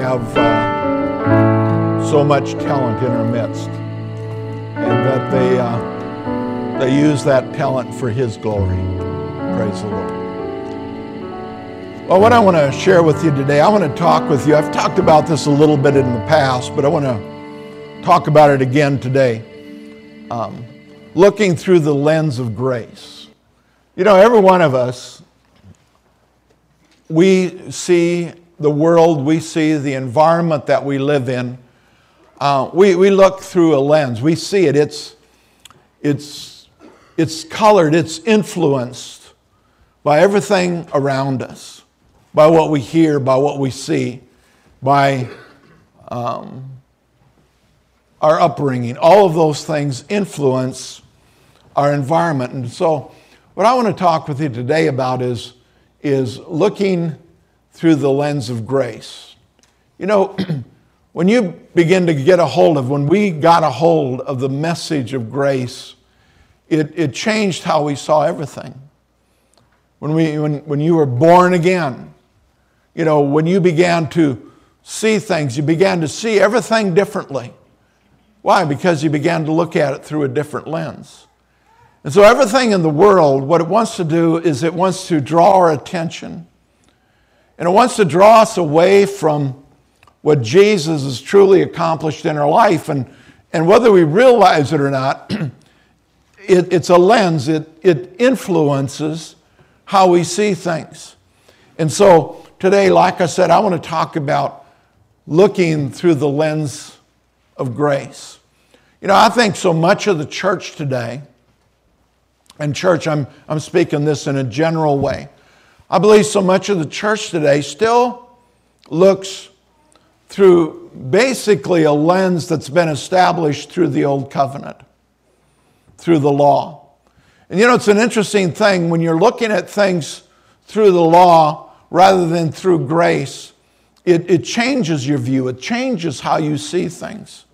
have uh, so much talent in our midst, and that they uh, they use that talent for His glory. Praise the Lord. Well, what I want to share with you today, I want to talk with you. I've talked about this a little bit in the past, but I want to talk about it again today. Um, looking through the lens of grace. You know, every one of us, we see the world, we see the environment that we live in. Uh, we, we look through a lens. We see it. It's, it's, it's colored, it's influenced by everything around us by what we hear, by what we see, by um, our upbringing. All of those things influence our environment. And so, what I want to talk with you today about is, is looking through the lens of grace. You know, when you begin to get a hold of, when we got a hold of the message of grace, it, it changed how we saw everything. When, we, when, when you were born again, you know, when you began to see things, you began to see everything differently. Why? Because you began to look at it through a different lens. And so, everything in the world, what it wants to do is it wants to draw our attention. And it wants to draw us away from what Jesus has truly accomplished in our life. And, and whether we realize it or not, it, it's a lens, it, it influences how we see things. And so, today, like I said, I want to talk about looking through the lens of grace. You know, I think so much of the church today, and church, I'm, I'm speaking this in a general way. I believe so much of the church today still looks through basically a lens that's been established through the old covenant, through the law. And you know, it's an interesting thing when you're looking at things through the law rather than through grace, it, it changes your view, it changes how you see things.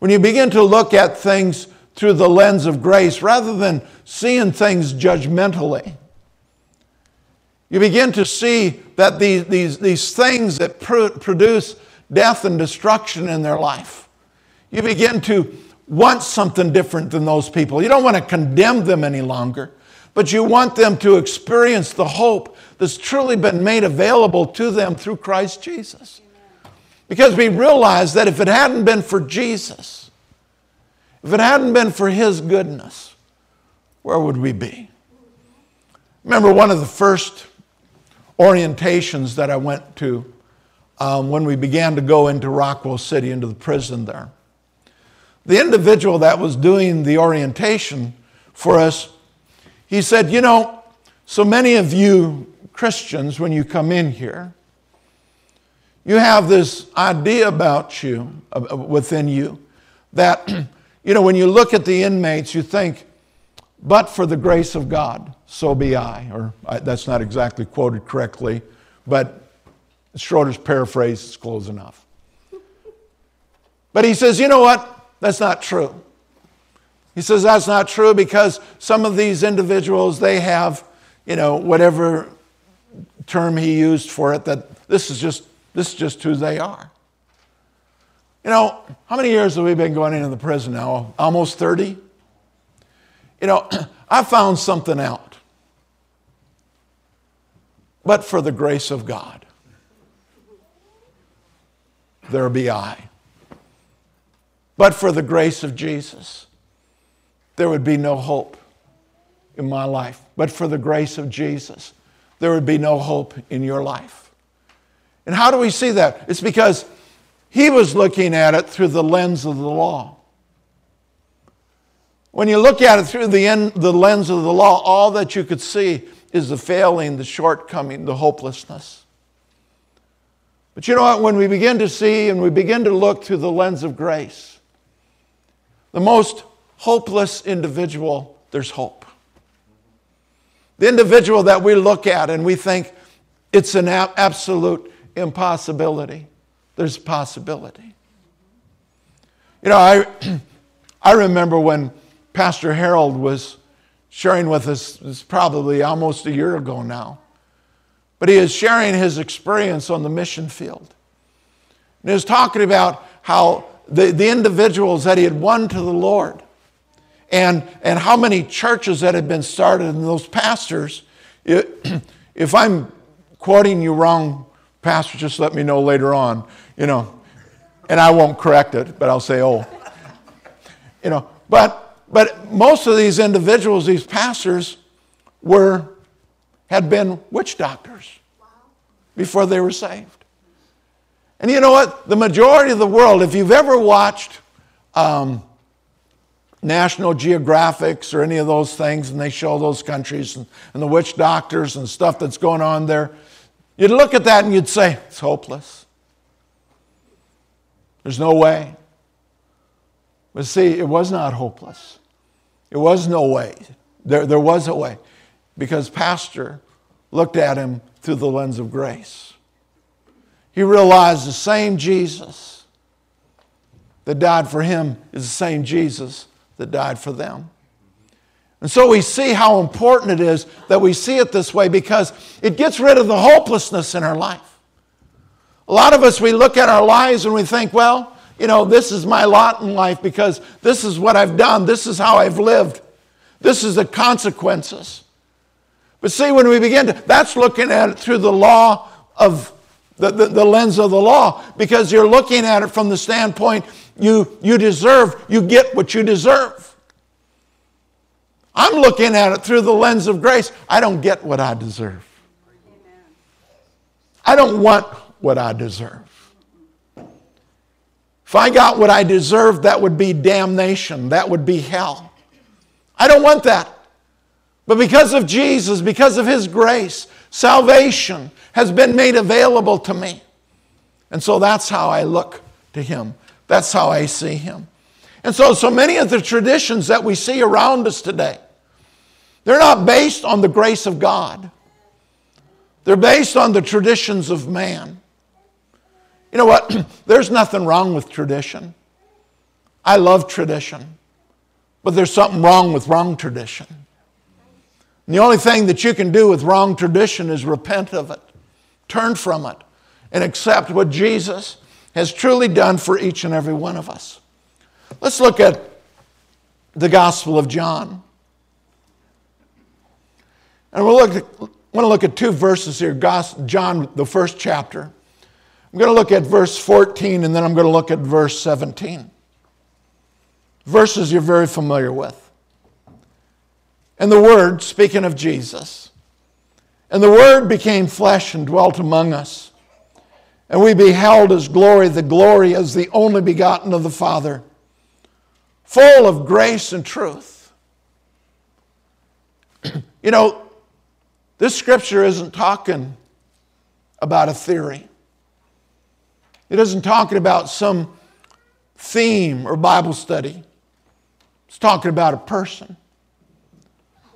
When you begin to look at things through the lens of grace, rather than seeing things judgmentally, you begin to see that these, these, these things that pr- produce death and destruction in their life, you begin to want something different than those people. You don't want to condemn them any longer, but you want them to experience the hope that's truly been made available to them through Christ Jesus. Because we realize that if it hadn't been for Jesus, if it hadn't been for His goodness, where would we be? Remember one of the first orientations that I went to um, when we began to go into Rockwell City, into the prison there. The individual that was doing the orientation for us, he said, You know, so many of you Christians, when you come in here, you have this idea about you, within you, that, you know, when you look at the inmates, you think, but for the grace of God, so be I. Or that's not exactly quoted correctly, but Schroeder's paraphrase is close enough. But he says, you know what? That's not true. He says that's not true because some of these individuals, they have, you know, whatever term he used for it that this is just this is just who they are. You know, how many years have we been going into the prison now? Almost 30? You know, I found something out. But for the grace of God, there be I. But for the grace of Jesus, there would be no hope in my life. But for the grace of Jesus, there would be no hope in your life. And how do we see that? It's because he was looking at it through the lens of the law. When you look at it through the, end, the lens of the law, all that you could see is the failing, the shortcoming, the hopelessness. But you know what? When we begin to see and we begin to look through the lens of grace, the most hopeless individual, there's hope. The individual that we look at and we think it's an absolute impossibility. There's possibility. You know, I, I remember when Pastor Harold was sharing with us, it's probably almost a year ago now, but he is sharing his experience on the mission field. And he was talking about how the, the individuals that he had won to the Lord and, and how many churches that had been started and those pastors. It, if I'm quoting you wrong, pastor, just let me know later on, you know, and I won't correct it, but I'll say, oh. You know, but, but most of these individuals, these pastors, were, had been witch doctors before they were saved. And you know what? The majority of the world, if you've ever watched um, National Geographics or any of those things, and they show those countries and, and the witch doctors and stuff that's going on there, you'd look at that and you'd say, it's hopeless. There's no way. But see, it was not hopeless. It was no way. There, there was a way because Pastor looked at him through the lens of grace. He realized the same Jesus that died for him is the same Jesus that died for them. And so we see how important it is that we see it this way because it gets rid of the hopelessness in our life. A lot of us, we look at our lives and we think, well, you know, this is my lot in life because this is what I've done, this is how I've lived, this is the consequences. But see, when we begin to, that's looking at it through the law of the, the, the, lens of the law because you're looking at it from the standpoint you, you deserve, you get what you deserve. I'm looking at it through the lens of grace. I don't get what I deserve. I don't want what I deserve. If I got what I deserve, that would be damnation, that would be hell. I don't want that. But because of Jesus, because of His grace, salvation has been made available to me. And so that's how I look to Him. That's how I see Him. And so, so many of the traditions that we see around us today, they're not based on the grace of God. They're based on the traditions of man. You know what? there's nothing wrong with tradition. I love tradition. But there's something wrong with wrong tradition. And the only thing that you can do with wrong tradition is repent of it, turn from it, and accept what Jesus has truly done for each and every one of us. Let's look at the Gospel of John. And we'll look at, want to look at two verses here John, the first chapter. I'm going to look at verse 14 and then I'm going to look at verse 17. Verses you're very familiar with. And the Word, speaking of Jesus, and the Word became flesh and dwelt among us. And we beheld his glory, the glory as the only begotten of the Father, full of grace and truth. you know, this scripture isn't talking about a theory, it isn't talking about some theme or Bible study. It's talking about a person.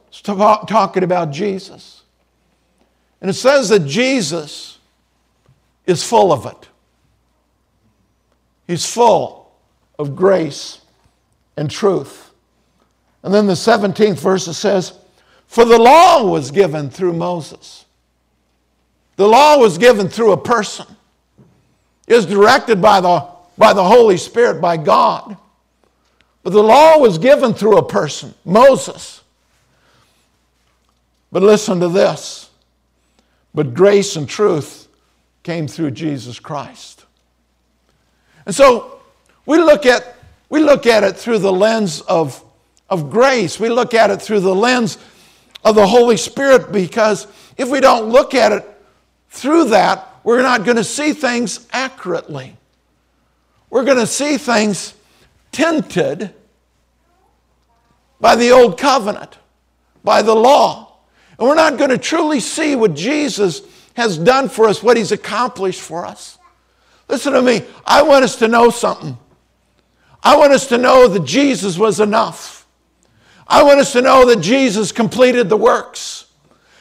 It's talking about Jesus. And it says that Jesus is full of it. He's full of grace and truth. And then the 17th verse it says, For the law was given through Moses. The law was given through a person. Was directed by the, by the Holy Spirit, by God. But the law was given through a person, Moses. But listen to this. But grace and truth came through Jesus Christ. And so we look at, we look at it through the lens of, of grace. We look at it through the lens of the Holy Spirit because if we don't look at it through that, we're not going to see things accurately. We're going to see things tinted by the old covenant, by the law. And we're not going to truly see what Jesus has done for us, what he's accomplished for us. Listen to me. I want us to know something. I want us to know that Jesus was enough. I want us to know that Jesus completed the works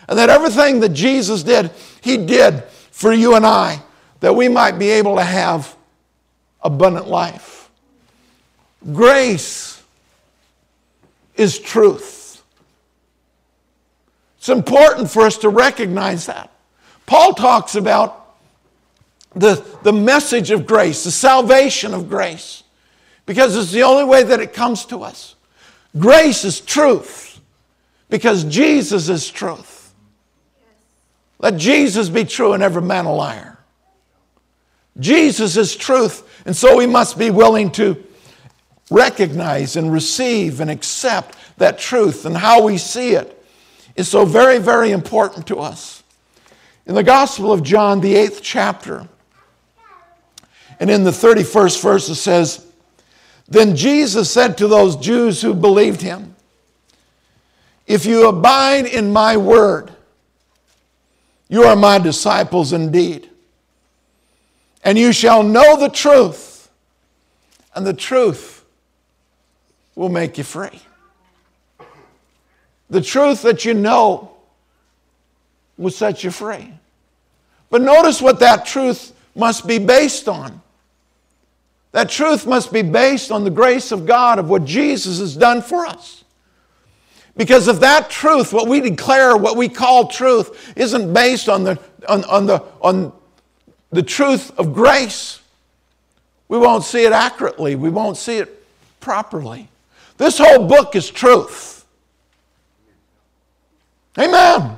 and that everything that Jesus did, he did for you and I, that we might be able to have abundant life. Grace is truth. It's important for us to recognize that. Paul talks about the, the message of grace, the salvation of grace, because it's the only way that it comes to us. Grace is truth because Jesus is truth. Let Jesus be true and every man a liar. Jesus is truth, and so we must be willing to recognize and receive and accept that truth and how we see it is so very, very important to us. In the Gospel of John, the eighth chapter, and in the 31st verse, it says, Then Jesus said to those Jews who believed him, If you abide in my word, you are my disciples indeed. And you shall know the truth, and the truth will make you free. The truth that you know will set you free. But notice what that truth must be based on. That truth must be based on the grace of God, of what Jesus has done for us. Because if that truth, what we declare, what we call truth, isn't based on the, on, on, the, on the truth of grace, we won't see it accurately. We won't see it properly. This whole book is truth. Amen.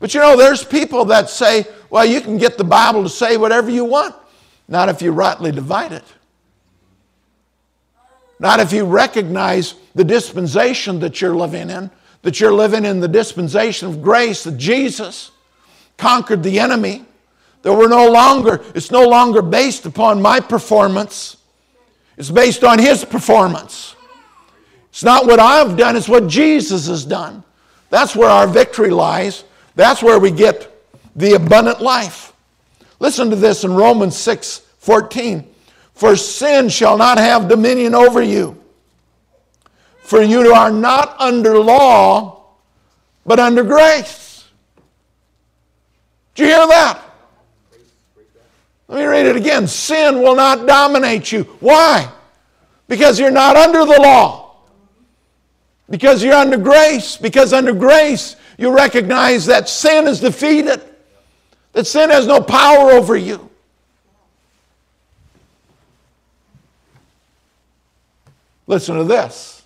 But you know, there's people that say, well, you can get the Bible to say whatever you want. Not if you rightly divide it. Not if you recognize the dispensation that you're living in, that you're living in the dispensation of grace, that Jesus conquered the enemy, that we're no longer, it's no longer based upon my performance, it's based on his performance. It's not what I've done, it's what Jesus has done. That's where our victory lies. That's where we get the abundant life. Listen to this in Romans 6 14. For sin shall not have dominion over you. For you are not under law, but under grace. Did you hear that? Let me read it again. Sin will not dominate you. Why? Because you're not under the law. Because you're under grace. Because under grace, you recognize that sin is defeated, that sin has no power over you. Listen to this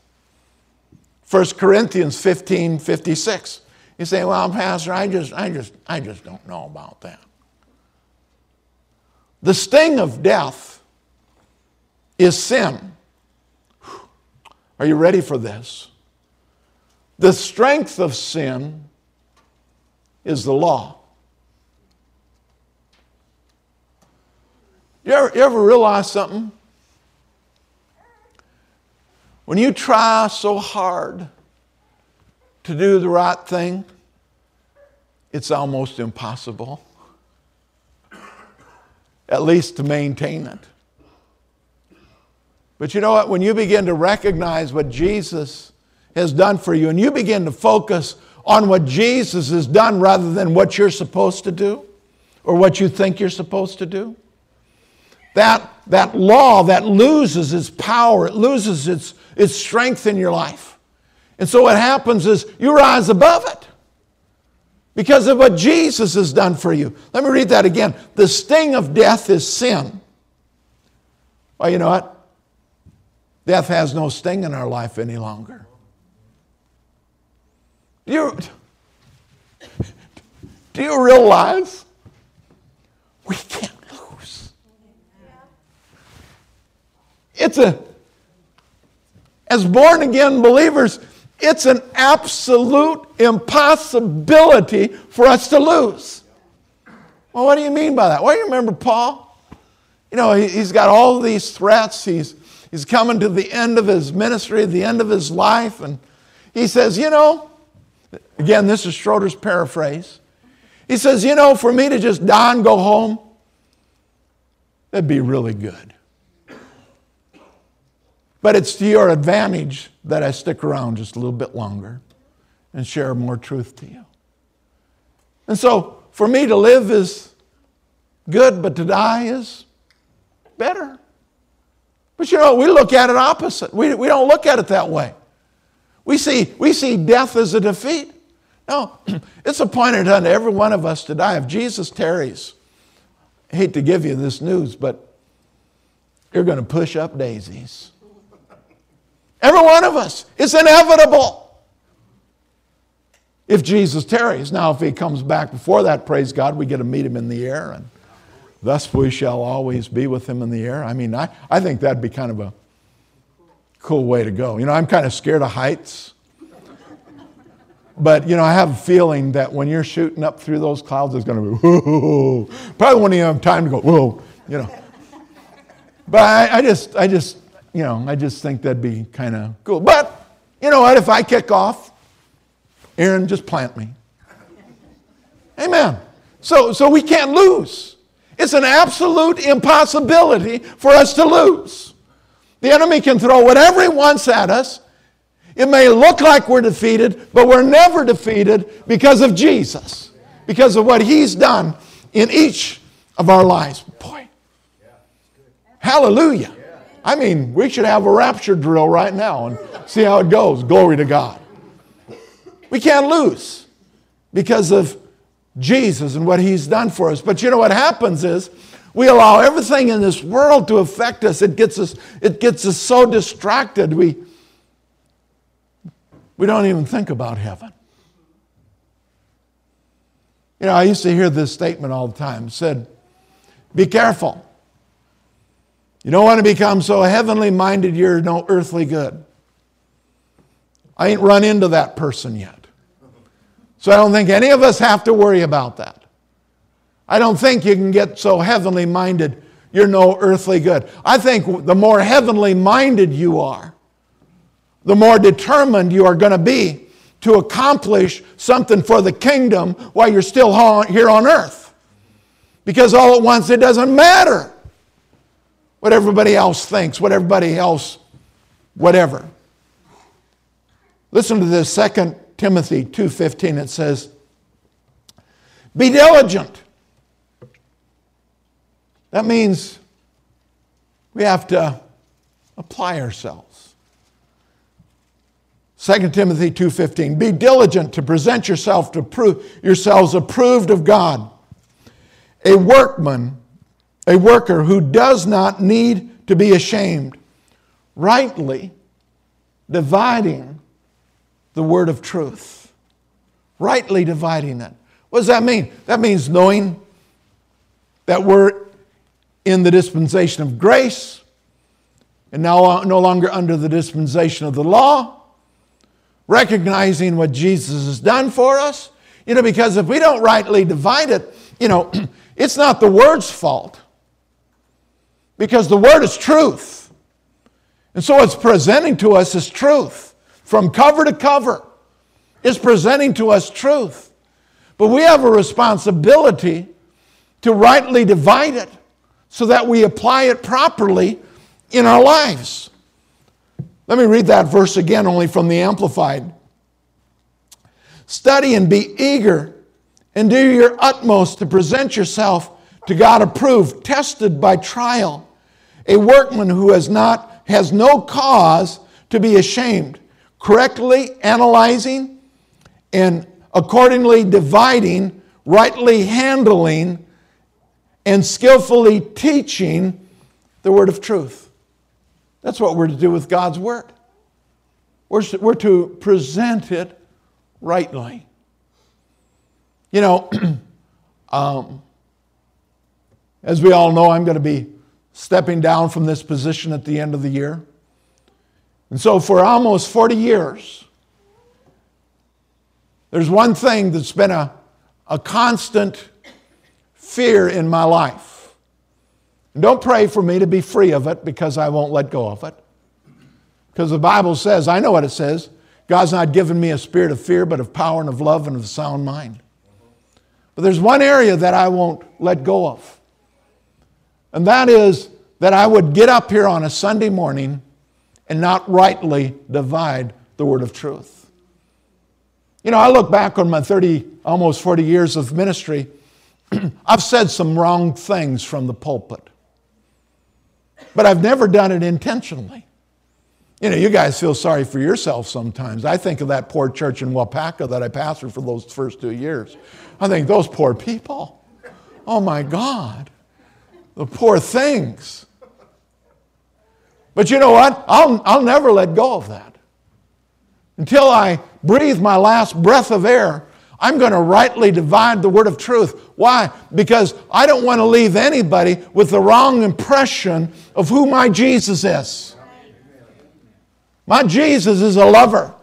1 Corinthians 15 56. You say, well, Pastor, I just, I just, I just don't know about that. The sting of death is sin. Are you ready for this? The strength of sin is the law. You ever, you ever realize something? When you try so hard to do the right thing, it's almost impossible, at least to maintain it. But you know what? When you begin to recognize what Jesus has done for you, and you begin to focus on what Jesus has done rather than what you're supposed to do or what you think you're supposed to do, that, that law that loses its power, it loses its, its strength in your life. And so what happens is you rise above it because of what Jesus has done for you. Let me read that again. The sting of death is sin. Well, you know what? Death has no sting in our life any longer. Do you, do you realize we can't lose? It's a, as born again believers, it's an absolute impossibility for us to lose. Well, what do you mean by that? Well, you remember Paul? You know, he's got all these threats. He's, he's coming to the end of his ministry, the end of his life, and he says, You know, Again, this is Schroeder's paraphrase. He says, You know, for me to just die and go home, that'd be really good. But it's to your advantage that I stick around just a little bit longer and share more truth to you. And so, for me to live is good, but to die is better. But you know, we look at it opposite. We, we don't look at it that way. We see, we see death as a defeat. No, it's appointed unto every one of us to die. If Jesus tarries, I hate to give you this news, but you're going to push up daisies. Every one of us. It's inevitable. If Jesus tarries. Now, if he comes back before that, praise God, we get to meet him in the air, and thus we shall always be with him in the air. I mean, I, I think that'd be kind of a cool way to go. You know, I'm kind of scared of heights. But, you know, I have a feeling that when you're shooting up through those clouds, it's going to be, whoa. Probably won't even have time to go, whoa, you know. But I, I just, I just, you know, I just think that'd be kind of cool. But, you know what, if I kick off, Aaron, just plant me. Amen. So, so we can't lose. It's an absolute impossibility for us to lose. The enemy can throw whatever he wants at us. It may look like we're defeated, but we're never defeated because of Jesus, because of what he's done in each of our lives. Boy, hallelujah. I mean, we should have a rapture drill right now and see how it goes. Glory to God. We can't lose because of Jesus and what he's done for us. But you know what happens is we allow everything in this world to affect us. It gets us, it gets us so distracted. We, we don't even think about heaven. You know, I used to hear this statement all the time. It said, be careful. You don't want to become so heavenly minded you're no earthly good. I ain't run into that person yet. So I don't think any of us have to worry about that. I don't think you can get so heavenly minded you're no earthly good. I think the more heavenly minded you are, the more determined you are going to be to accomplish something for the kingdom while you're still here on earth. Because all at once it doesn't matter what everybody else thinks, what everybody else, whatever. Listen to this, 2 Timothy 2.15, it says, Be diligent. That means we have to apply ourselves. 2 Timothy 2:15 Be diligent to present yourself to prove yourselves approved of God a workman a worker who does not need to be ashamed rightly dividing the word of truth rightly dividing it what does that mean that means knowing that we're in the dispensation of grace and now no longer under the dispensation of the law, recognizing what Jesus has done for us. You know, because if we don't rightly divide it, you know, it's not the word's fault. Because the word is truth. And so it's presenting to us as truth. From cover to cover, it's presenting to us truth. But we have a responsibility to rightly divide it so that we apply it properly in our lives. Let me read that verse again, only from the Amplified. Study and be eager and do your utmost to present yourself to God approved, tested by trial, a workman who has not has no cause to be ashamed, correctly analyzing and accordingly dividing, rightly handling and skillfully teaching the word of truth. That's what we're to do with God's word. We're, we're to present it rightly. You know, um, as we all know, I'm going to be stepping down from this position at the end of the year. And so, for almost 40 years, there's one thing that's been a, a constant fear in my life. And don't pray for me to be free of it because I won't let go of it. Because the Bible says, I know what it says God's not given me a spirit of fear, but of power and of love and of sound mind. But there's one area that I won't let go of. And that is that I would get up here on a Sunday morning and not rightly divide the word of truth. You know, I look back on my 30, almost 40 years of ministry, I've said some wrong things from the pulpit, but I've never done it intentionally. You know, you guys feel sorry for yourself sometimes. I think of that poor church in Wapaka that I pastored for those first two years. I think those poor people. Oh my God. The poor things. But you know what? I'll, I'll never let go of that. Until I breathe my last breath of air, I'm going to rightly divide the word of truth. Why? Because I don't want to leave anybody with the wrong impression of who my Jesus is. My Jesus is a lover.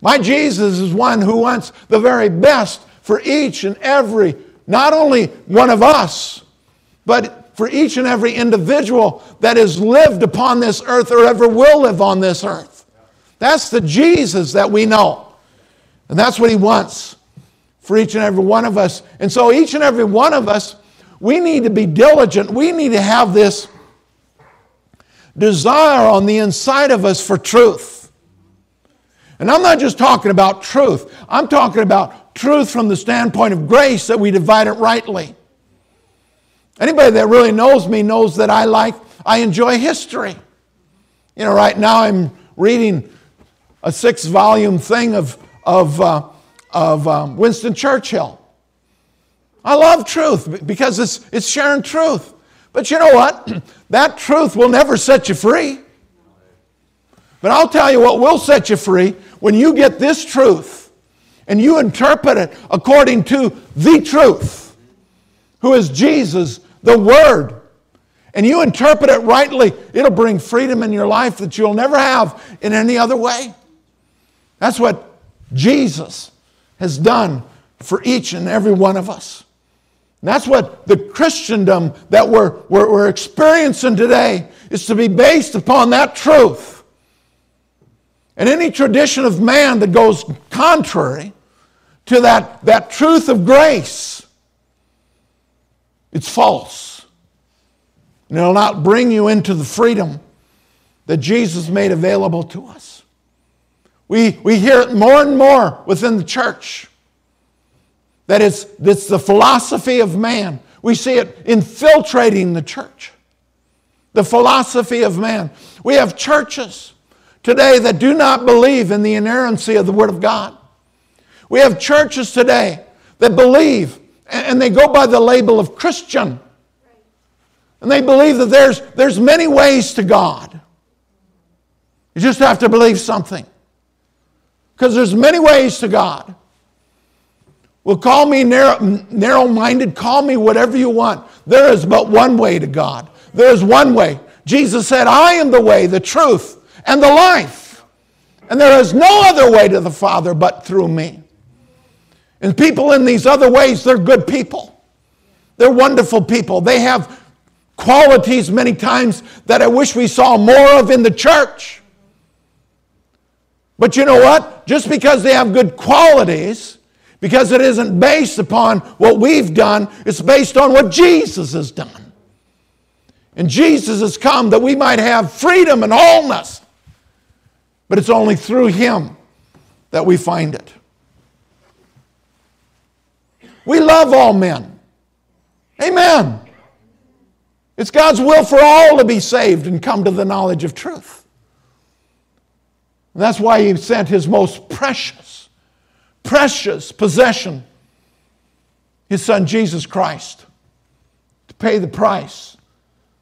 My Jesus is one who wants the very best for each and every, not only one of us, but for each and every individual that has lived upon this earth or ever will live on this earth. That's the Jesus that we know. And that's what he wants for each and every one of us. And so, each and every one of us, we need to be diligent. We need to have this desire on the inside of us for truth. And I'm not just talking about truth, I'm talking about truth from the standpoint of grace that we divide it rightly. Anybody that really knows me knows that I like, I enjoy history. You know, right now I'm reading a six volume thing of, of, uh, of um, Winston Churchill. I love truth because it's, it's sharing truth. But you know what? that truth will never set you free. But I'll tell you what will set you free when you get this truth and you interpret it according to the truth, who is Jesus, the Word, and you interpret it rightly, it'll bring freedom in your life that you'll never have in any other way. That's what Jesus has done for each and every one of us. And that's what the Christendom that we're, we're, we're experiencing today is to be based upon that truth. And any tradition of man that goes contrary to that, that truth of grace, it's false. And it'll not bring you into the freedom that Jesus made available to us. We, we hear it more and more within the church that it's, it's the philosophy of man. We see it infiltrating the church. The philosophy of man. We have churches today that do not believe in the inerrancy of the Word of God. We have churches today that believe, and they go by the label of Christian. And they believe that there's, there's many ways to God. You just have to believe something. Because there's many ways to God. Well, call me narrow minded, call me whatever you want. There is but one way to God. There is one way. Jesus said, I am the way, the truth, and the life. And there is no other way to the Father but through me. And people in these other ways, they're good people. They're wonderful people. They have qualities many times that I wish we saw more of in the church. But you know what? Just because they have good qualities, because it isn't based upon what we've done, it's based on what Jesus has done. And Jesus has come that we might have freedom and wholeness. But it's only through Him that we find it. We love all men. Amen. It's God's will for all to be saved and come to the knowledge of truth. And that's why He sent His most precious precious possession, his son Jesus Christ, to pay the price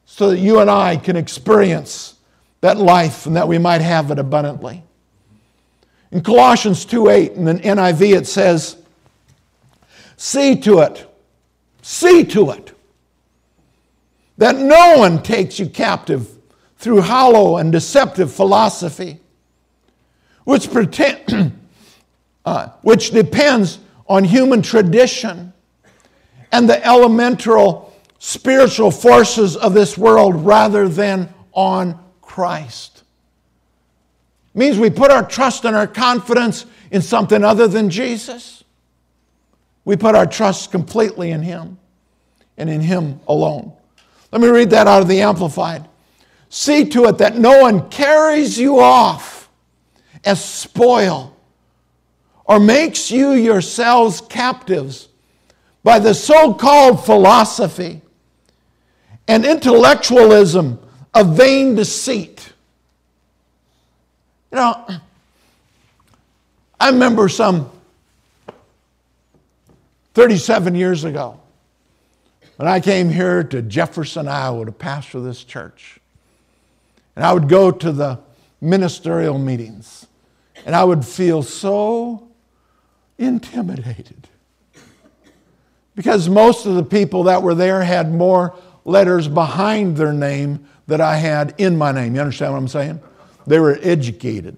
so that you and I can experience that life and that we might have it abundantly. In Colossians 2 8, in the NIV, it says, See to it, see to it, that no one takes you captive through hollow and deceptive philosophy, which pretend, uh, which depends on human tradition and the elemental spiritual forces of this world rather than on Christ. It means we put our trust and our confidence in something other than Jesus. We put our trust completely in Him and in Him alone. Let me read that out of the Amplified. See to it that no one carries you off as spoil or makes you yourselves captives by the so called philosophy and intellectualism of vain deceit. You know, I remember some 37 years ago, when I came here to Jefferson, Iowa to pastor this church, and I would go to the ministerial meetings, and I would feel so intimidated because most of the people that were there had more letters behind their name that I had in my name. You understand what I'm saying? They were educated.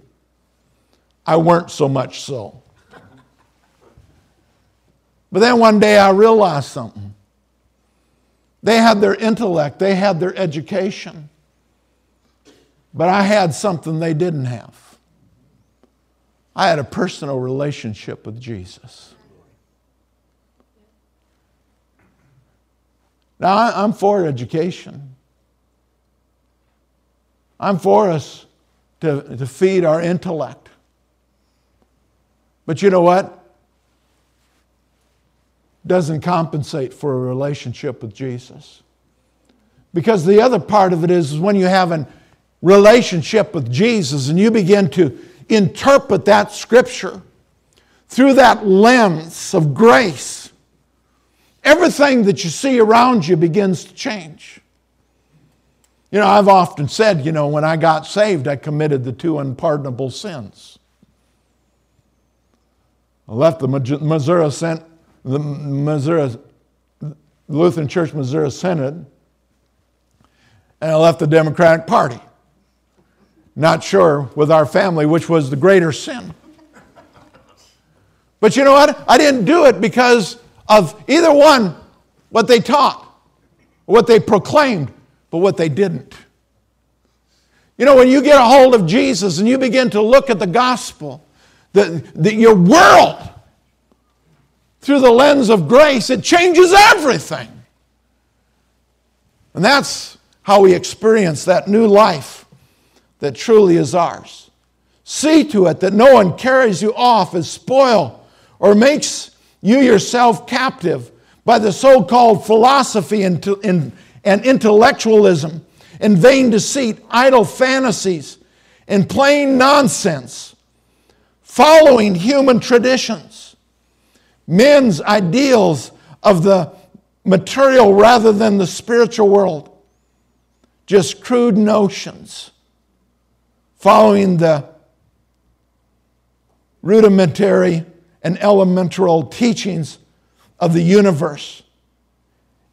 I weren't so much so. But then one day I realized something. They had their intellect, they had their education, but I had something they didn't have. I had a personal relationship with Jesus. Now, I'm for education. I'm for us to, to feed our intellect. But you know what? Doesn't compensate for a relationship with Jesus. Because the other part of it is, is when you have a relationship with Jesus and you begin to interpret that scripture through that lens of grace everything that you see around you begins to change. You know, I've often said, you know, when I got saved, I committed the two unpardonable sins. I left the Missouri, the Missouri Lutheran Church Missouri Synod, and I left the Democratic Party. Not sure with our family which was the greater sin. But you know what? I didn't do it because of either one, what they taught, what they proclaimed, but what they didn't. You know, when you get a hold of Jesus and you begin to look at the gospel, the, the, your world through the lens of grace, it changes everything. And that's how we experience that new life that truly is ours. See to it that no one carries you off as spoil or makes you yourself captive by the so called philosophy and, and intellectualism and vain deceit, idle fantasies, and plain nonsense, following human traditions, men's ideals of the material rather than the spiritual world, just crude notions, following the rudimentary and elemental teachings of the universe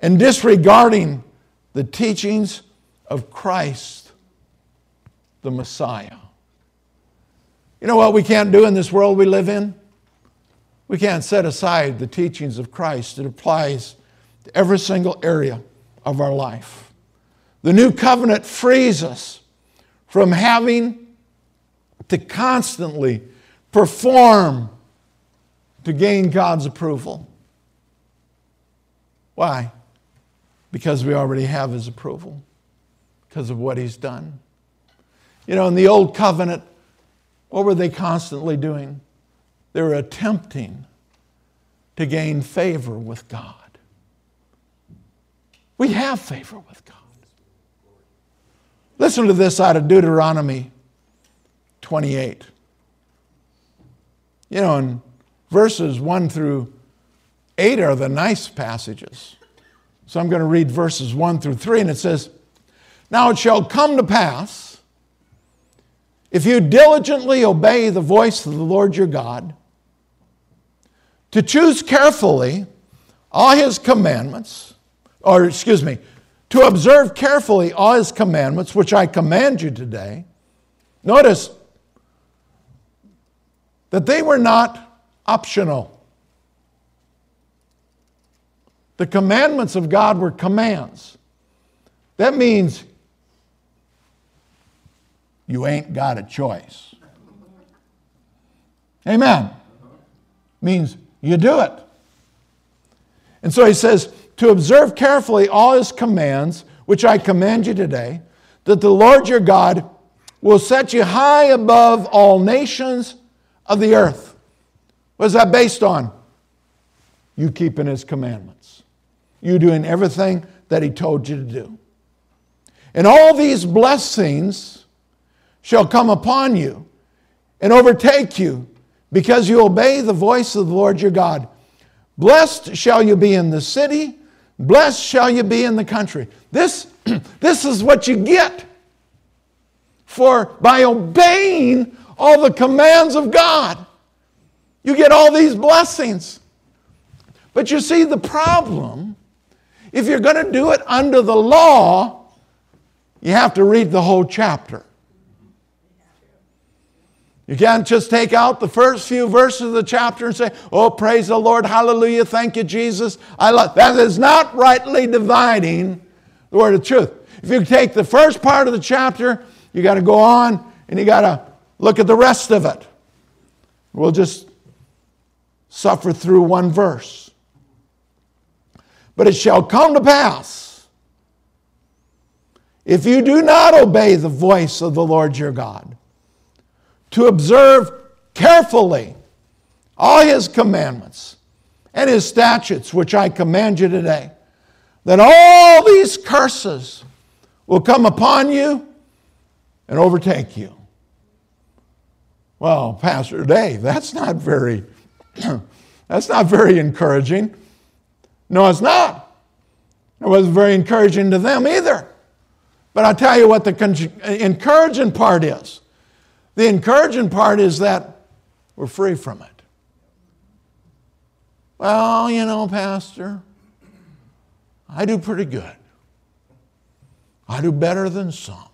and disregarding the teachings of Christ, the Messiah. You know what we can't do in this world we live in? We can't set aside the teachings of Christ. It applies to every single area of our life. The new covenant frees us from having to constantly perform to gain God's approval. Why? Because we already have His approval, because of what He's done. You know, in the Old Covenant, what were they constantly doing? They were attempting to gain favor with God. We have favor with God. Listen to this out of Deuteronomy 28. You know, in Verses 1 through 8 are the nice passages. So I'm going to read verses 1 through 3, and it says, Now it shall come to pass, if you diligently obey the voice of the Lord your God, to choose carefully all his commandments, or excuse me, to observe carefully all his commandments, which I command you today. Notice that they were not optional. The commandments of God were commands. That means you ain't got a choice. Amen. Means you do it. And so he says, to observe carefully all his commands, which I command you today, that the Lord your God will set you high above all nations of the earth. What is that based on? You keeping His commandments, you doing everything that He told you to do. And all these blessings shall come upon you and overtake you because you obey the voice of the Lord your God. Blessed shall you be in the city, Blessed shall you be in the country. This, this is what you get for by obeying all the commands of God. You get all these blessings. But you see, the problem, if you're going to do it under the law, you have to read the whole chapter. You can't just take out the first few verses of the chapter and say, Oh, praise the Lord, hallelujah, thank you, Jesus. I love that is not rightly dividing the word of truth. If you take the first part of the chapter, you got to go on and you got to look at the rest of it. We'll just suffer through one verse. But it shall come to pass if you do not obey the voice of the Lord your God to observe carefully all his commandments and his statutes, which I command you today, that all these curses will come upon you and overtake you. Well, Pastor Dave, that's not very that's not very encouraging. No, it's not. It wasn't very encouraging to them either. But I'll tell you what the encouraging part is. The encouraging part is that we're free from it. Well, you know, Pastor, I do pretty good. I do better than some.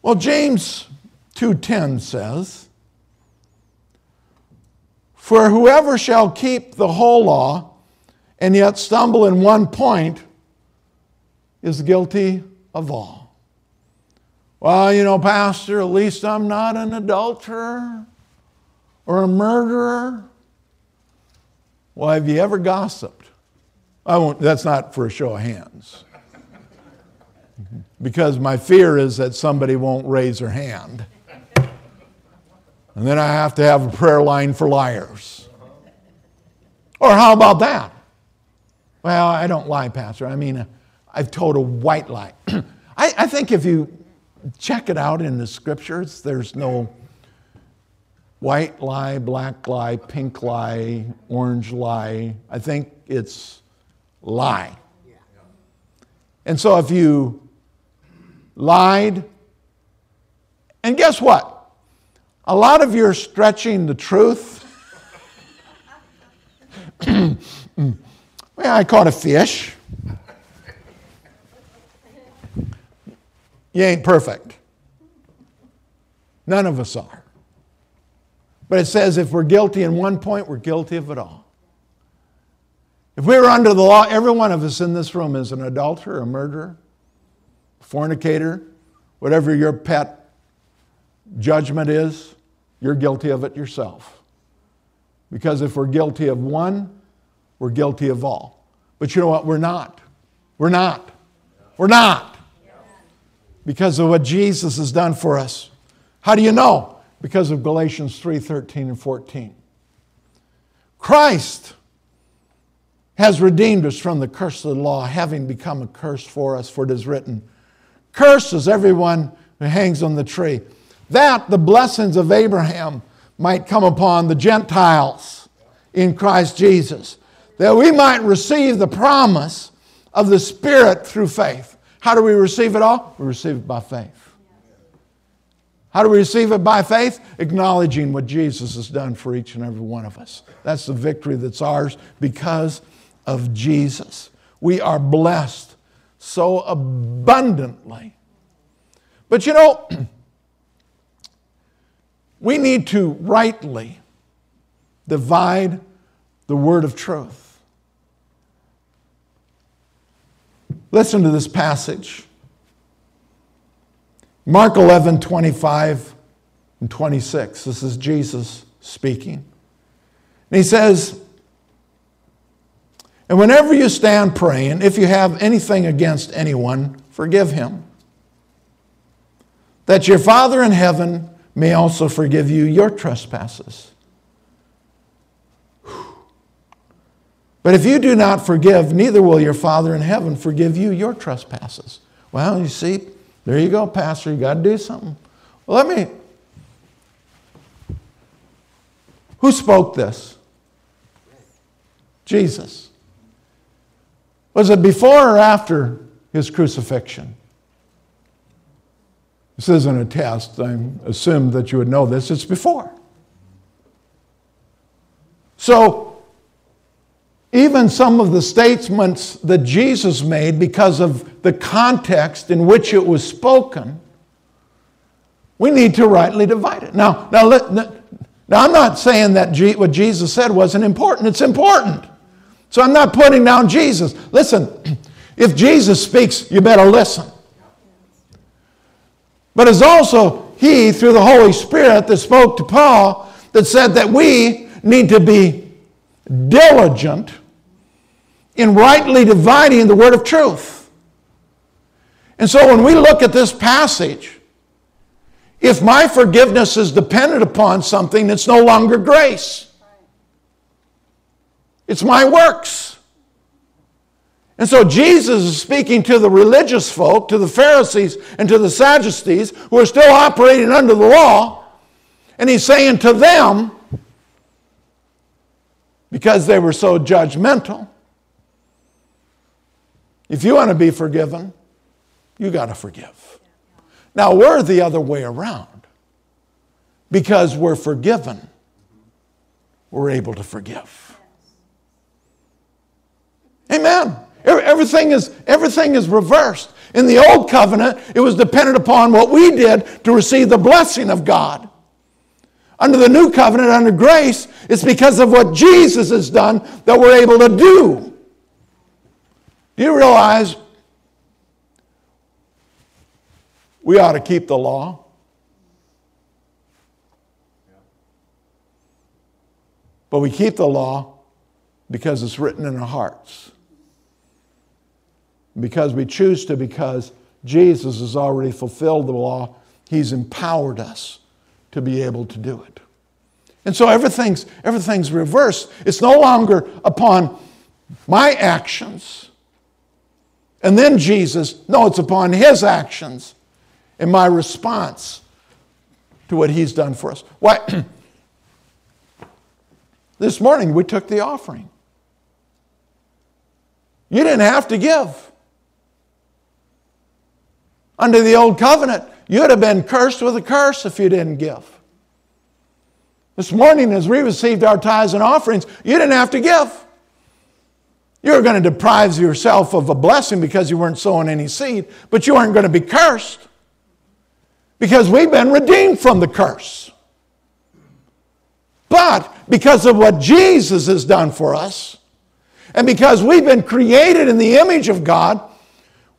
Well, James 2:10 says, "For whoever shall keep the whole law and yet stumble in one point is guilty of all." Well, you know, Pastor, at least I'm not an adulterer or a murderer. Well, have you ever gossiped? I won't, that's not for a show of hands. because my fear is that somebody won't raise their hand. And then I have to have a prayer line for liars. Or how about that? Well, I don't lie, Pastor. I mean, I've told a white lie. I, I think if you check it out in the scriptures. There's no white lie, black lie, pink lie, orange lie. I think it's lie. And so if you lied, and guess what? A lot of you are stretching the truth. I caught a fish. You ain't perfect. None of us are. But it says if we're guilty in one point, we're guilty of it all. If we were under the law, every one of us in this room is an adulterer, a murderer, a fornicator, whatever your pet judgment is, you're guilty of it yourself. Because if we're guilty of one, we're guilty of all. But you know what? We're not. We're not. We're not because of what Jesus has done for us. How do you know? Because of Galatians 3 13 and 14. Christ has redeemed us from the curse of the law, having become a curse for us, for it is written, Cursed is everyone who hangs on the tree, that the blessings of Abraham might come upon the Gentiles in Christ Jesus, that we might receive the promise of the Spirit through faith. How do we receive it all? We receive it by faith. How do we receive it by faith? Acknowledging what Jesus has done for each and every one of us. That's the victory that's ours because of Jesus. We are blessed so abundantly. But you know, we need to rightly divide the word of truth. Listen to this passage. Mark 11, 25 and 26. This is Jesus speaking. And he says, And whenever you stand praying, if you have anything against anyone, forgive him. That your Father in heaven may also forgive you your trespasses. But if you do not forgive, neither will your Father in heaven forgive you your trespasses. Well, you see, there you go, Pastor. You got to do something. Well, let me. Who spoke this? Jesus. Was it before or after his crucifixion? This isn't a test. I assumed that you would know this. It's before. So, even some of the statements that Jesus made, because of the context in which it was spoken, we need to rightly divide it. Now, now, now I'm not saying that what Jesus said wasn't important. It's important. So I'm not putting down Jesus. Listen, if Jesus speaks, you better listen. But it's also He, through the Holy Spirit, that spoke to Paul, that said that we need to be diligent in rightly dividing the word of truth. And so when we look at this passage, if my forgiveness is dependent upon something, it's no longer grace. It's my works. And so Jesus is speaking to the religious folk, to the Pharisees, and to the Sadducees who are still operating under the law. And he's saying to them, because they were so judgmental, if you want to be forgiven, you got to forgive. Now, we're the other way around. Because we're forgiven, we're able to forgive. Amen. Everything is, everything is reversed. In the old covenant, it was dependent upon what we did to receive the blessing of God. Under the new covenant, under grace, it's because of what Jesus has done that we're able to do. You realize we ought to keep the law? But we keep the law because it's written in our hearts because we choose to, because Jesus has already fulfilled the law, He's empowered us to be able to do it. And so everything's, everything's reversed. It's no longer upon my actions and then Jesus. No, it's upon His actions and my response to what He's done for us. Why? this morning we took the offering. You didn't have to give. Under the old covenant, you'd have been cursed with a curse if you didn't give. This morning, as we received our tithes and offerings, you didn't have to give. You were going to deprive yourself of a blessing because you weren't sowing any seed, but you aren't going to be cursed because we've been redeemed from the curse. But because of what Jesus has done for us, and because we've been created in the image of God,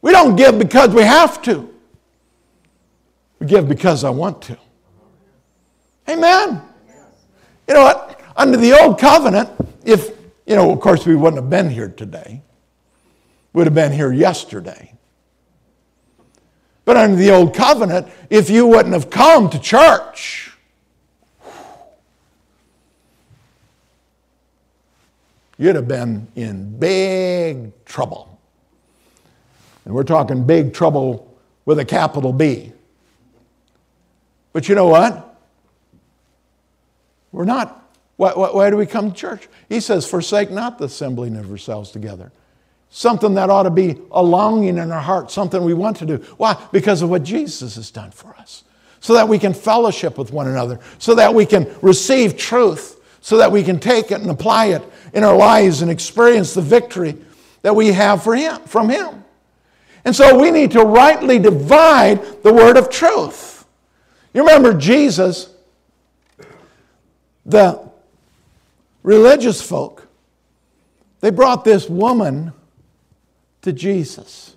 we don't give because we have to. We give because I want to. Amen. You know what? Under the old covenant, if, you know, of course, we wouldn't have been here today, We'd have been here yesterday. But under the old covenant, if you wouldn't have come to church, you'd have been in big trouble. And we're talking big trouble with a capital B. But you know what? We're not. Why, why, why, do we come to church? He says, Forsake not the assembling of yourselves together. Something that ought to be a longing in our heart, something we want to do. Why? Because of what Jesus has done for us. So that we can fellowship with one another, so that we can receive truth, so that we can take it and apply it in our lives and experience the victory that we have for him, from Him. And so we need to rightly divide the word of truth. You remember Jesus, the religious folk, they brought this woman to Jesus.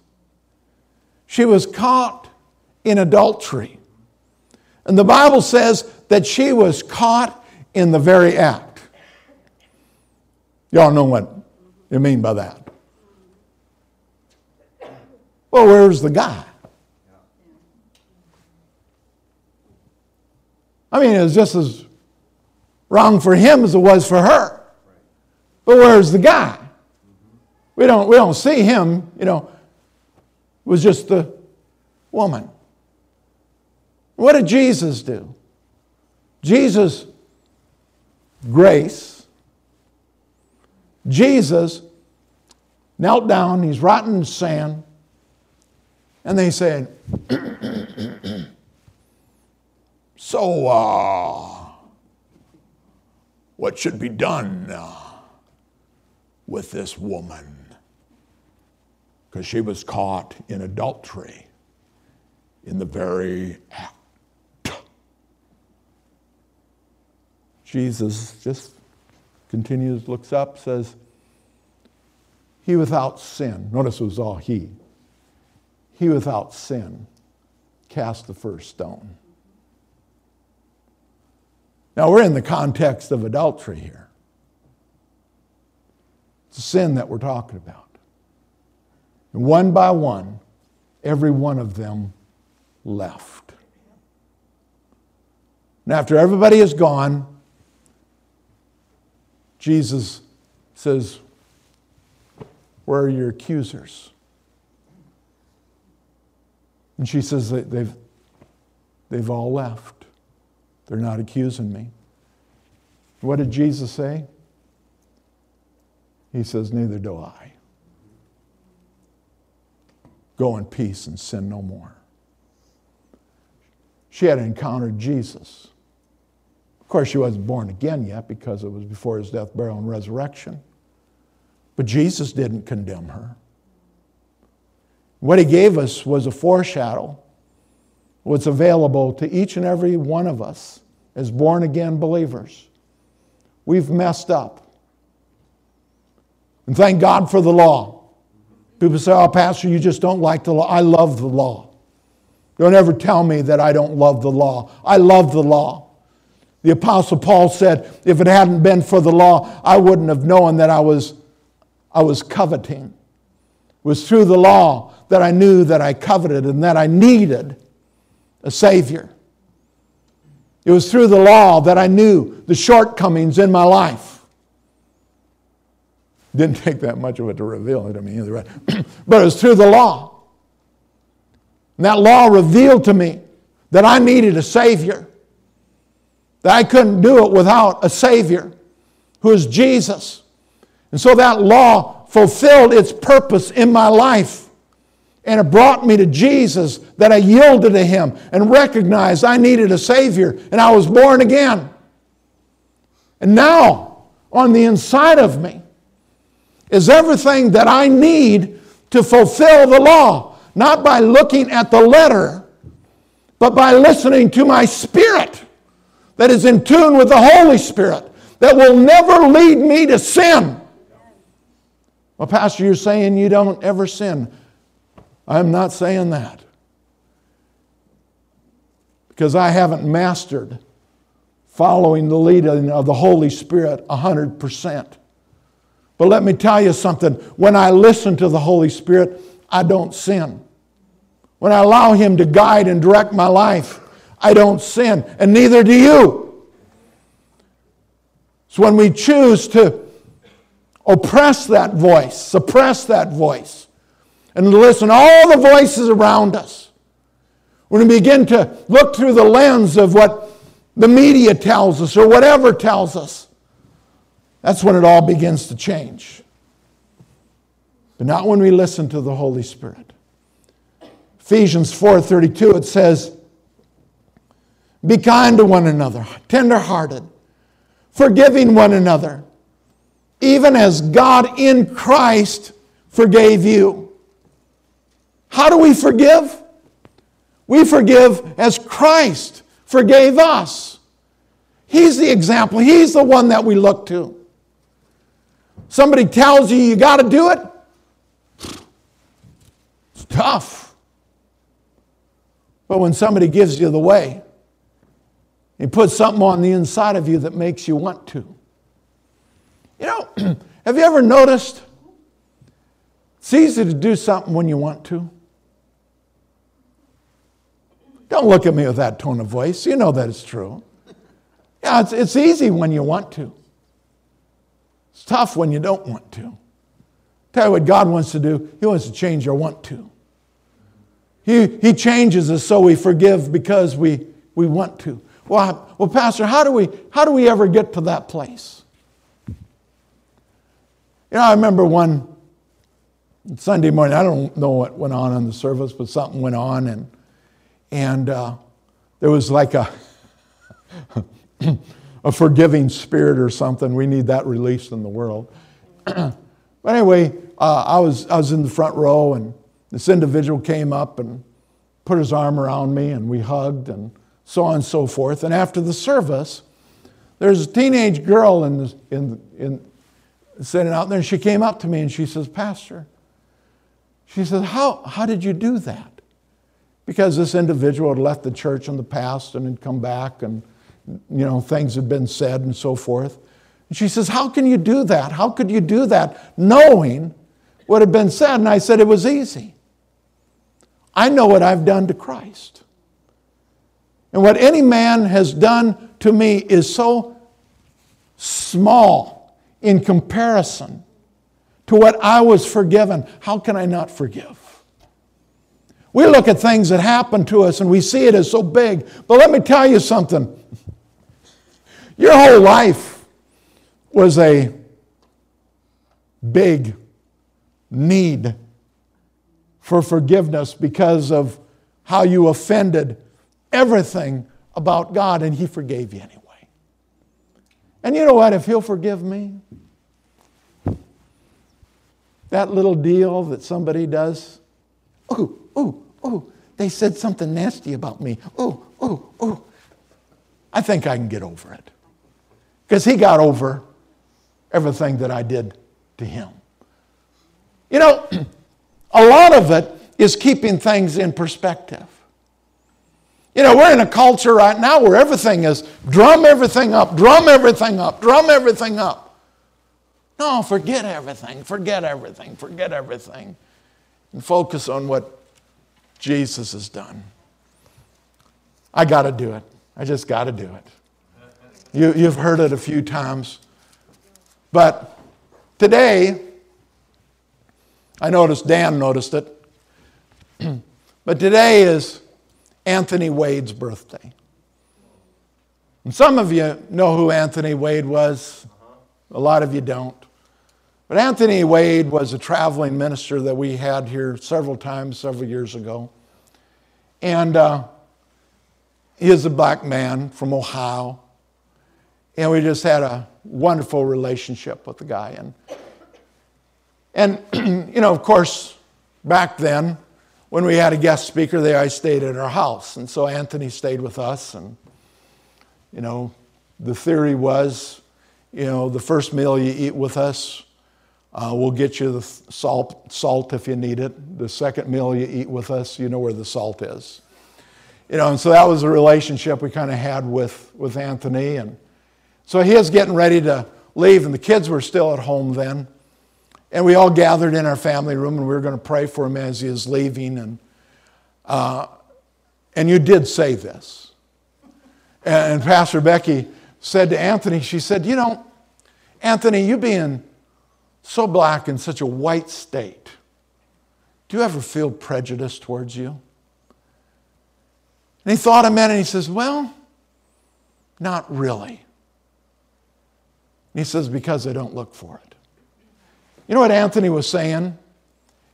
She was caught in adultery. And the Bible says that she was caught in the very act. Y'all know what you mean by that. Well, where's the guy? I mean, it was just as wrong for him as it was for her. But where's the guy? We don't, we don't see him, you know. It was just the woman. What did Jesus do? Jesus, grace. Jesus knelt down, he's rotting in sand, and they said, So, uh, what should be done uh, with this woman? Because she was caught in adultery in the very act. Jesus just continues, looks up, says, He without sin, notice it was all he, he without sin cast the first stone. Now we're in the context of adultery here. It's a sin that we're talking about. And one by one, every one of them left. And after everybody is gone, Jesus says, Where are your accusers? And she says, They've, they've all left. They're not accusing me. What did Jesus say? He says, Neither do I. Go in peace and sin no more. She had encountered Jesus. Of course, she wasn't born again yet because it was before his death, burial, and resurrection. But Jesus didn't condemn her. What he gave us was a foreshadow, what's available to each and every one of us as born again believers. We've messed up. And thank God for the law. People say, oh, Pastor, you just don't like the law. I love the law. Don't ever tell me that I don't love the law. I love the law. The Apostle Paul said, if it hadn't been for the law, I wouldn't have known that I was, I was coveting. It was through the law that I knew that I coveted and that I needed a Savior. It was through the law that I knew the shortcomings in my life. Didn't take that much of it to reveal it to me either, but it was through the law. And that law revealed to me that I needed a Savior, that I couldn't do it without a Savior who is Jesus. And so that law fulfilled its purpose in my life. And it brought me to Jesus that I yielded to Him and recognized I needed a Savior and I was born again. And now, on the inside of me, is everything that I need to fulfill the law, not by looking at the letter, but by listening to my spirit that is in tune with the Holy Spirit that will never lead me to sin. Well, Pastor, you're saying you don't ever sin. I'm not saying that. Because I haven't mastered following the leading of the Holy Spirit 100%. But let me tell you something. When I listen to the Holy Spirit, I don't sin. When I allow Him to guide and direct my life, I don't sin, and neither do you. So when we choose to oppress that voice, suppress that voice, and listen to all the voices around us. When we begin to look through the lens of what the media tells us or whatever tells us, that's when it all begins to change. But not when we listen to the Holy Spirit. Ephesians 4:32 it says, "Be kind to one another, tender-hearted, forgiving one another, even as God in Christ forgave you." How do we forgive? We forgive as Christ forgave us. He's the example, He's the one that we look to. Somebody tells you you got to do it, it's tough. But when somebody gives you the way, he puts something on the inside of you that makes you want to. You know, have you ever noticed it's easy to do something when you want to? Don't look at me with that tone of voice. You know that it's true. Yeah, it's, it's easy when you want to. It's tough when you don't want to. Tell you what God wants to do. He wants to change your want to. He, he changes us so we forgive because we, we want to. Well, well, Pastor, how do, we, how do we ever get to that place? You know, I remember one, Sunday morning, I don't know what went on in the service, but something went on, and and uh, there was like a a forgiving spirit or something. We need that released in the world. but anyway, uh, I was I was in the front row, and this individual came up and put his arm around me, and we hugged, and so on and so forth. And after the service, there's a teenage girl in, the, in, in sitting out there, and she came up to me and she says, Pastor, she says, how, how did you do that? Because this individual had left the church in the past and had come back, and you know, things had been said and so forth. And she says, How can you do that? How could you do that knowing what had been said? And I said, It was easy. I know what I've done to Christ. And what any man has done to me is so small in comparison to what I was forgiven. How can I not forgive? We look at things that happen to us and we see it as so big. But let me tell you something. Your whole life was a big need for forgiveness because of how you offended everything about God, and He forgave you anyway. And you know what? If He'll forgive me, that little deal that somebody does, ooh, ooh, ooh, they said something nasty about me. Oh, oh, oh. I think I can get over it. Because He got over everything that I did to Him. You know, A lot of it is keeping things in perspective. You know, we're in a culture right now where everything is drum everything up, drum everything up, drum everything up. No, forget everything, forget everything, forget everything, and focus on what Jesus has done. I got to do it. I just got to do it. You, you've heard it a few times. But today, I noticed Dan noticed it. but today is Anthony Wade's birthday. And some of you know who Anthony Wade was, a lot of you don't. But Anthony Wade was a traveling minister that we had here several times, several years ago. And uh, he is a black man from Ohio. And we just had a wonderful relationship with the guy. And and, you know, of course, back then, when we had a guest speaker there, I stayed at our house. And so Anthony stayed with us. And, you know, the theory was, you know, the first meal you eat with us, uh, we'll get you the salt, salt if you need it. The second meal you eat with us, you know where the salt is. You know, and so that was a relationship we kind of had with, with Anthony. And so he was getting ready to leave, and the kids were still at home then. And we all gathered in our family room and we were going to pray for him as he is leaving. And, uh, and you did say this. And Pastor Becky said to Anthony, she said, You know, Anthony, you being so black in such a white state, do you ever feel prejudice towards you? And he thought a minute and he says, Well, not really. And he says, Because I don't look for it. You know what Anthony was saying?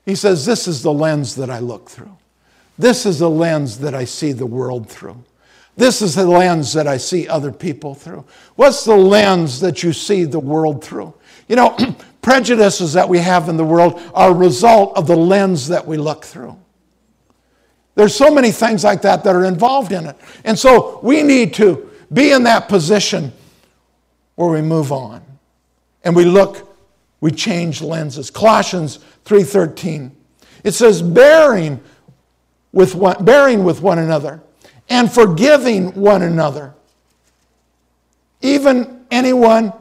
He says, This is the lens that I look through. This is the lens that I see the world through. This is the lens that I see other people through. What's the lens that you see the world through? You know, prejudices that we have in the world are a result of the lens that we look through. There's so many things like that that are involved in it. And so we need to be in that position where we move on and we look we change lenses. Colossians 3:13. It says bearing with one, bearing with one another and forgiving one another. Even anyone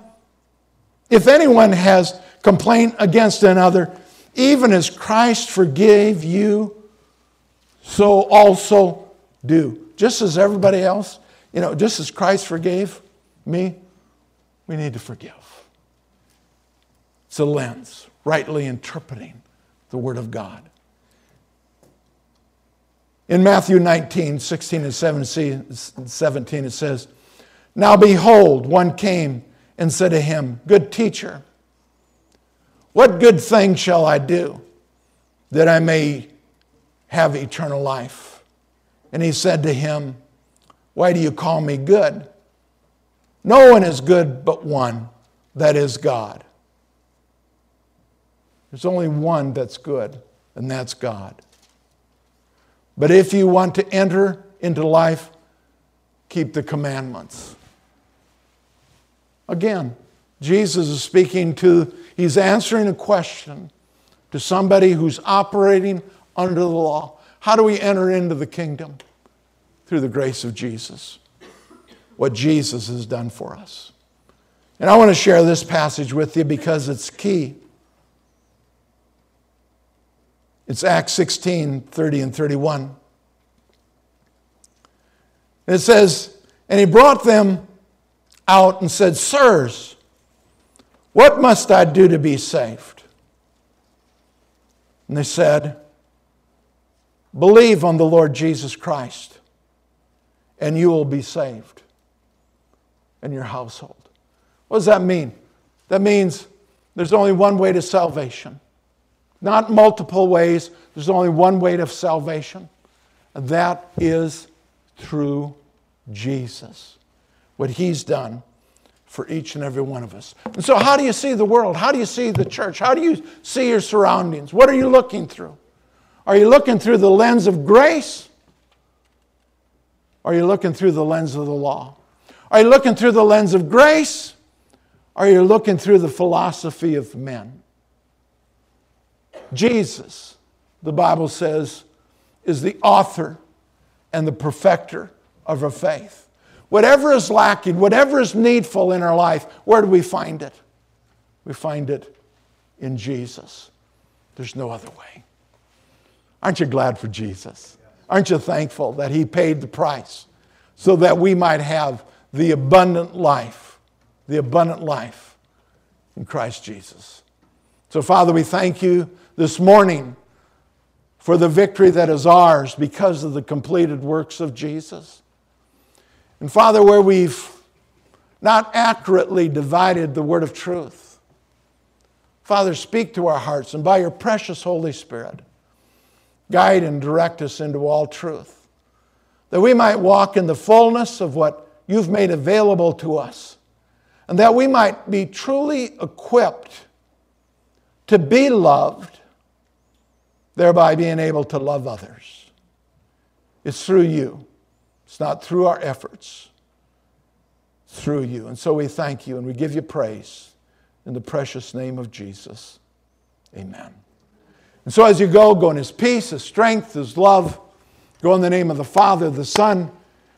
if anyone has complaint against another, even as Christ forgave you, so also do. Just as everybody else, you know, just as Christ forgave me, we need to forgive. It's a lens, rightly interpreting the Word of God. In Matthew 19, 16 and 17, it says, Now behold, one came and said to him, Good teacher, what good thing shall I do that I may have eternal life. And he said to him, Why do you call me good? No one is good but one, that is God. There's only one that's good, and that's God. But if you want to enter into life, keep the commandments. Again, Jesus is speaking to, he's answering a question to somebody who's operating under the law. How do we enter into the kingdom? Through the grace of Jesus. What Jesus has done for us. And I want to share this passage with you because it's key. It's Acts 16 30 and 31. It says, And he brought them out and said, Sirs, what must I do to be saved? And they said, Believe on the Lord Jesus Christ, and you will be saved and your household. What does that mean? That means there's only one way to salvation, not multiple ways. There's only one way to salvation, and that is through Jesus. What He's done for each and every one of us. And so, how do you see the world? How do you see the church? How do you see your surroundings? What are you looking through? Are you looking through the lens of grace? Are you looking through the lens of the law? Are you looking through the lens of grace? Are you looking through the philosophy of men? Jesus, the Bible says, is the author and the perfecter of our faith. Whatever is lacking, whatever is needful in our life, where do we find it? We find it in Jesus. There's no other way. Aren't you glad for Jesus? Aren't you thankful that He paid the price so that we might have the abundant life, the abundant life in Christ Jesus? So, Father, we thank you this morning for the victory that is ours because of the completed works of Jesus. And Father, where we've not accurately divided the word of truth, Father, speak to our hearts and by your precious Holy Spirit, guide and direct us into all truth, that we might walk in the fullness of what you've made available to us, and that we might be truly equipped to be loved, thereby being able to love others. It's through you. It's not through our efforts, through you. And so we thank you and we give you praise in the precious name of Jesus. Amen. And so as you go, go in his peace, his strength, his love. Go in the name of the Father, the Son,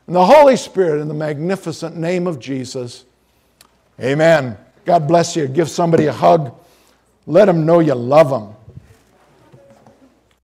and the Holy Spirit in the magnificent name of Jesus. Amen. God bless you. Give somebody a hug. Let them know you love them.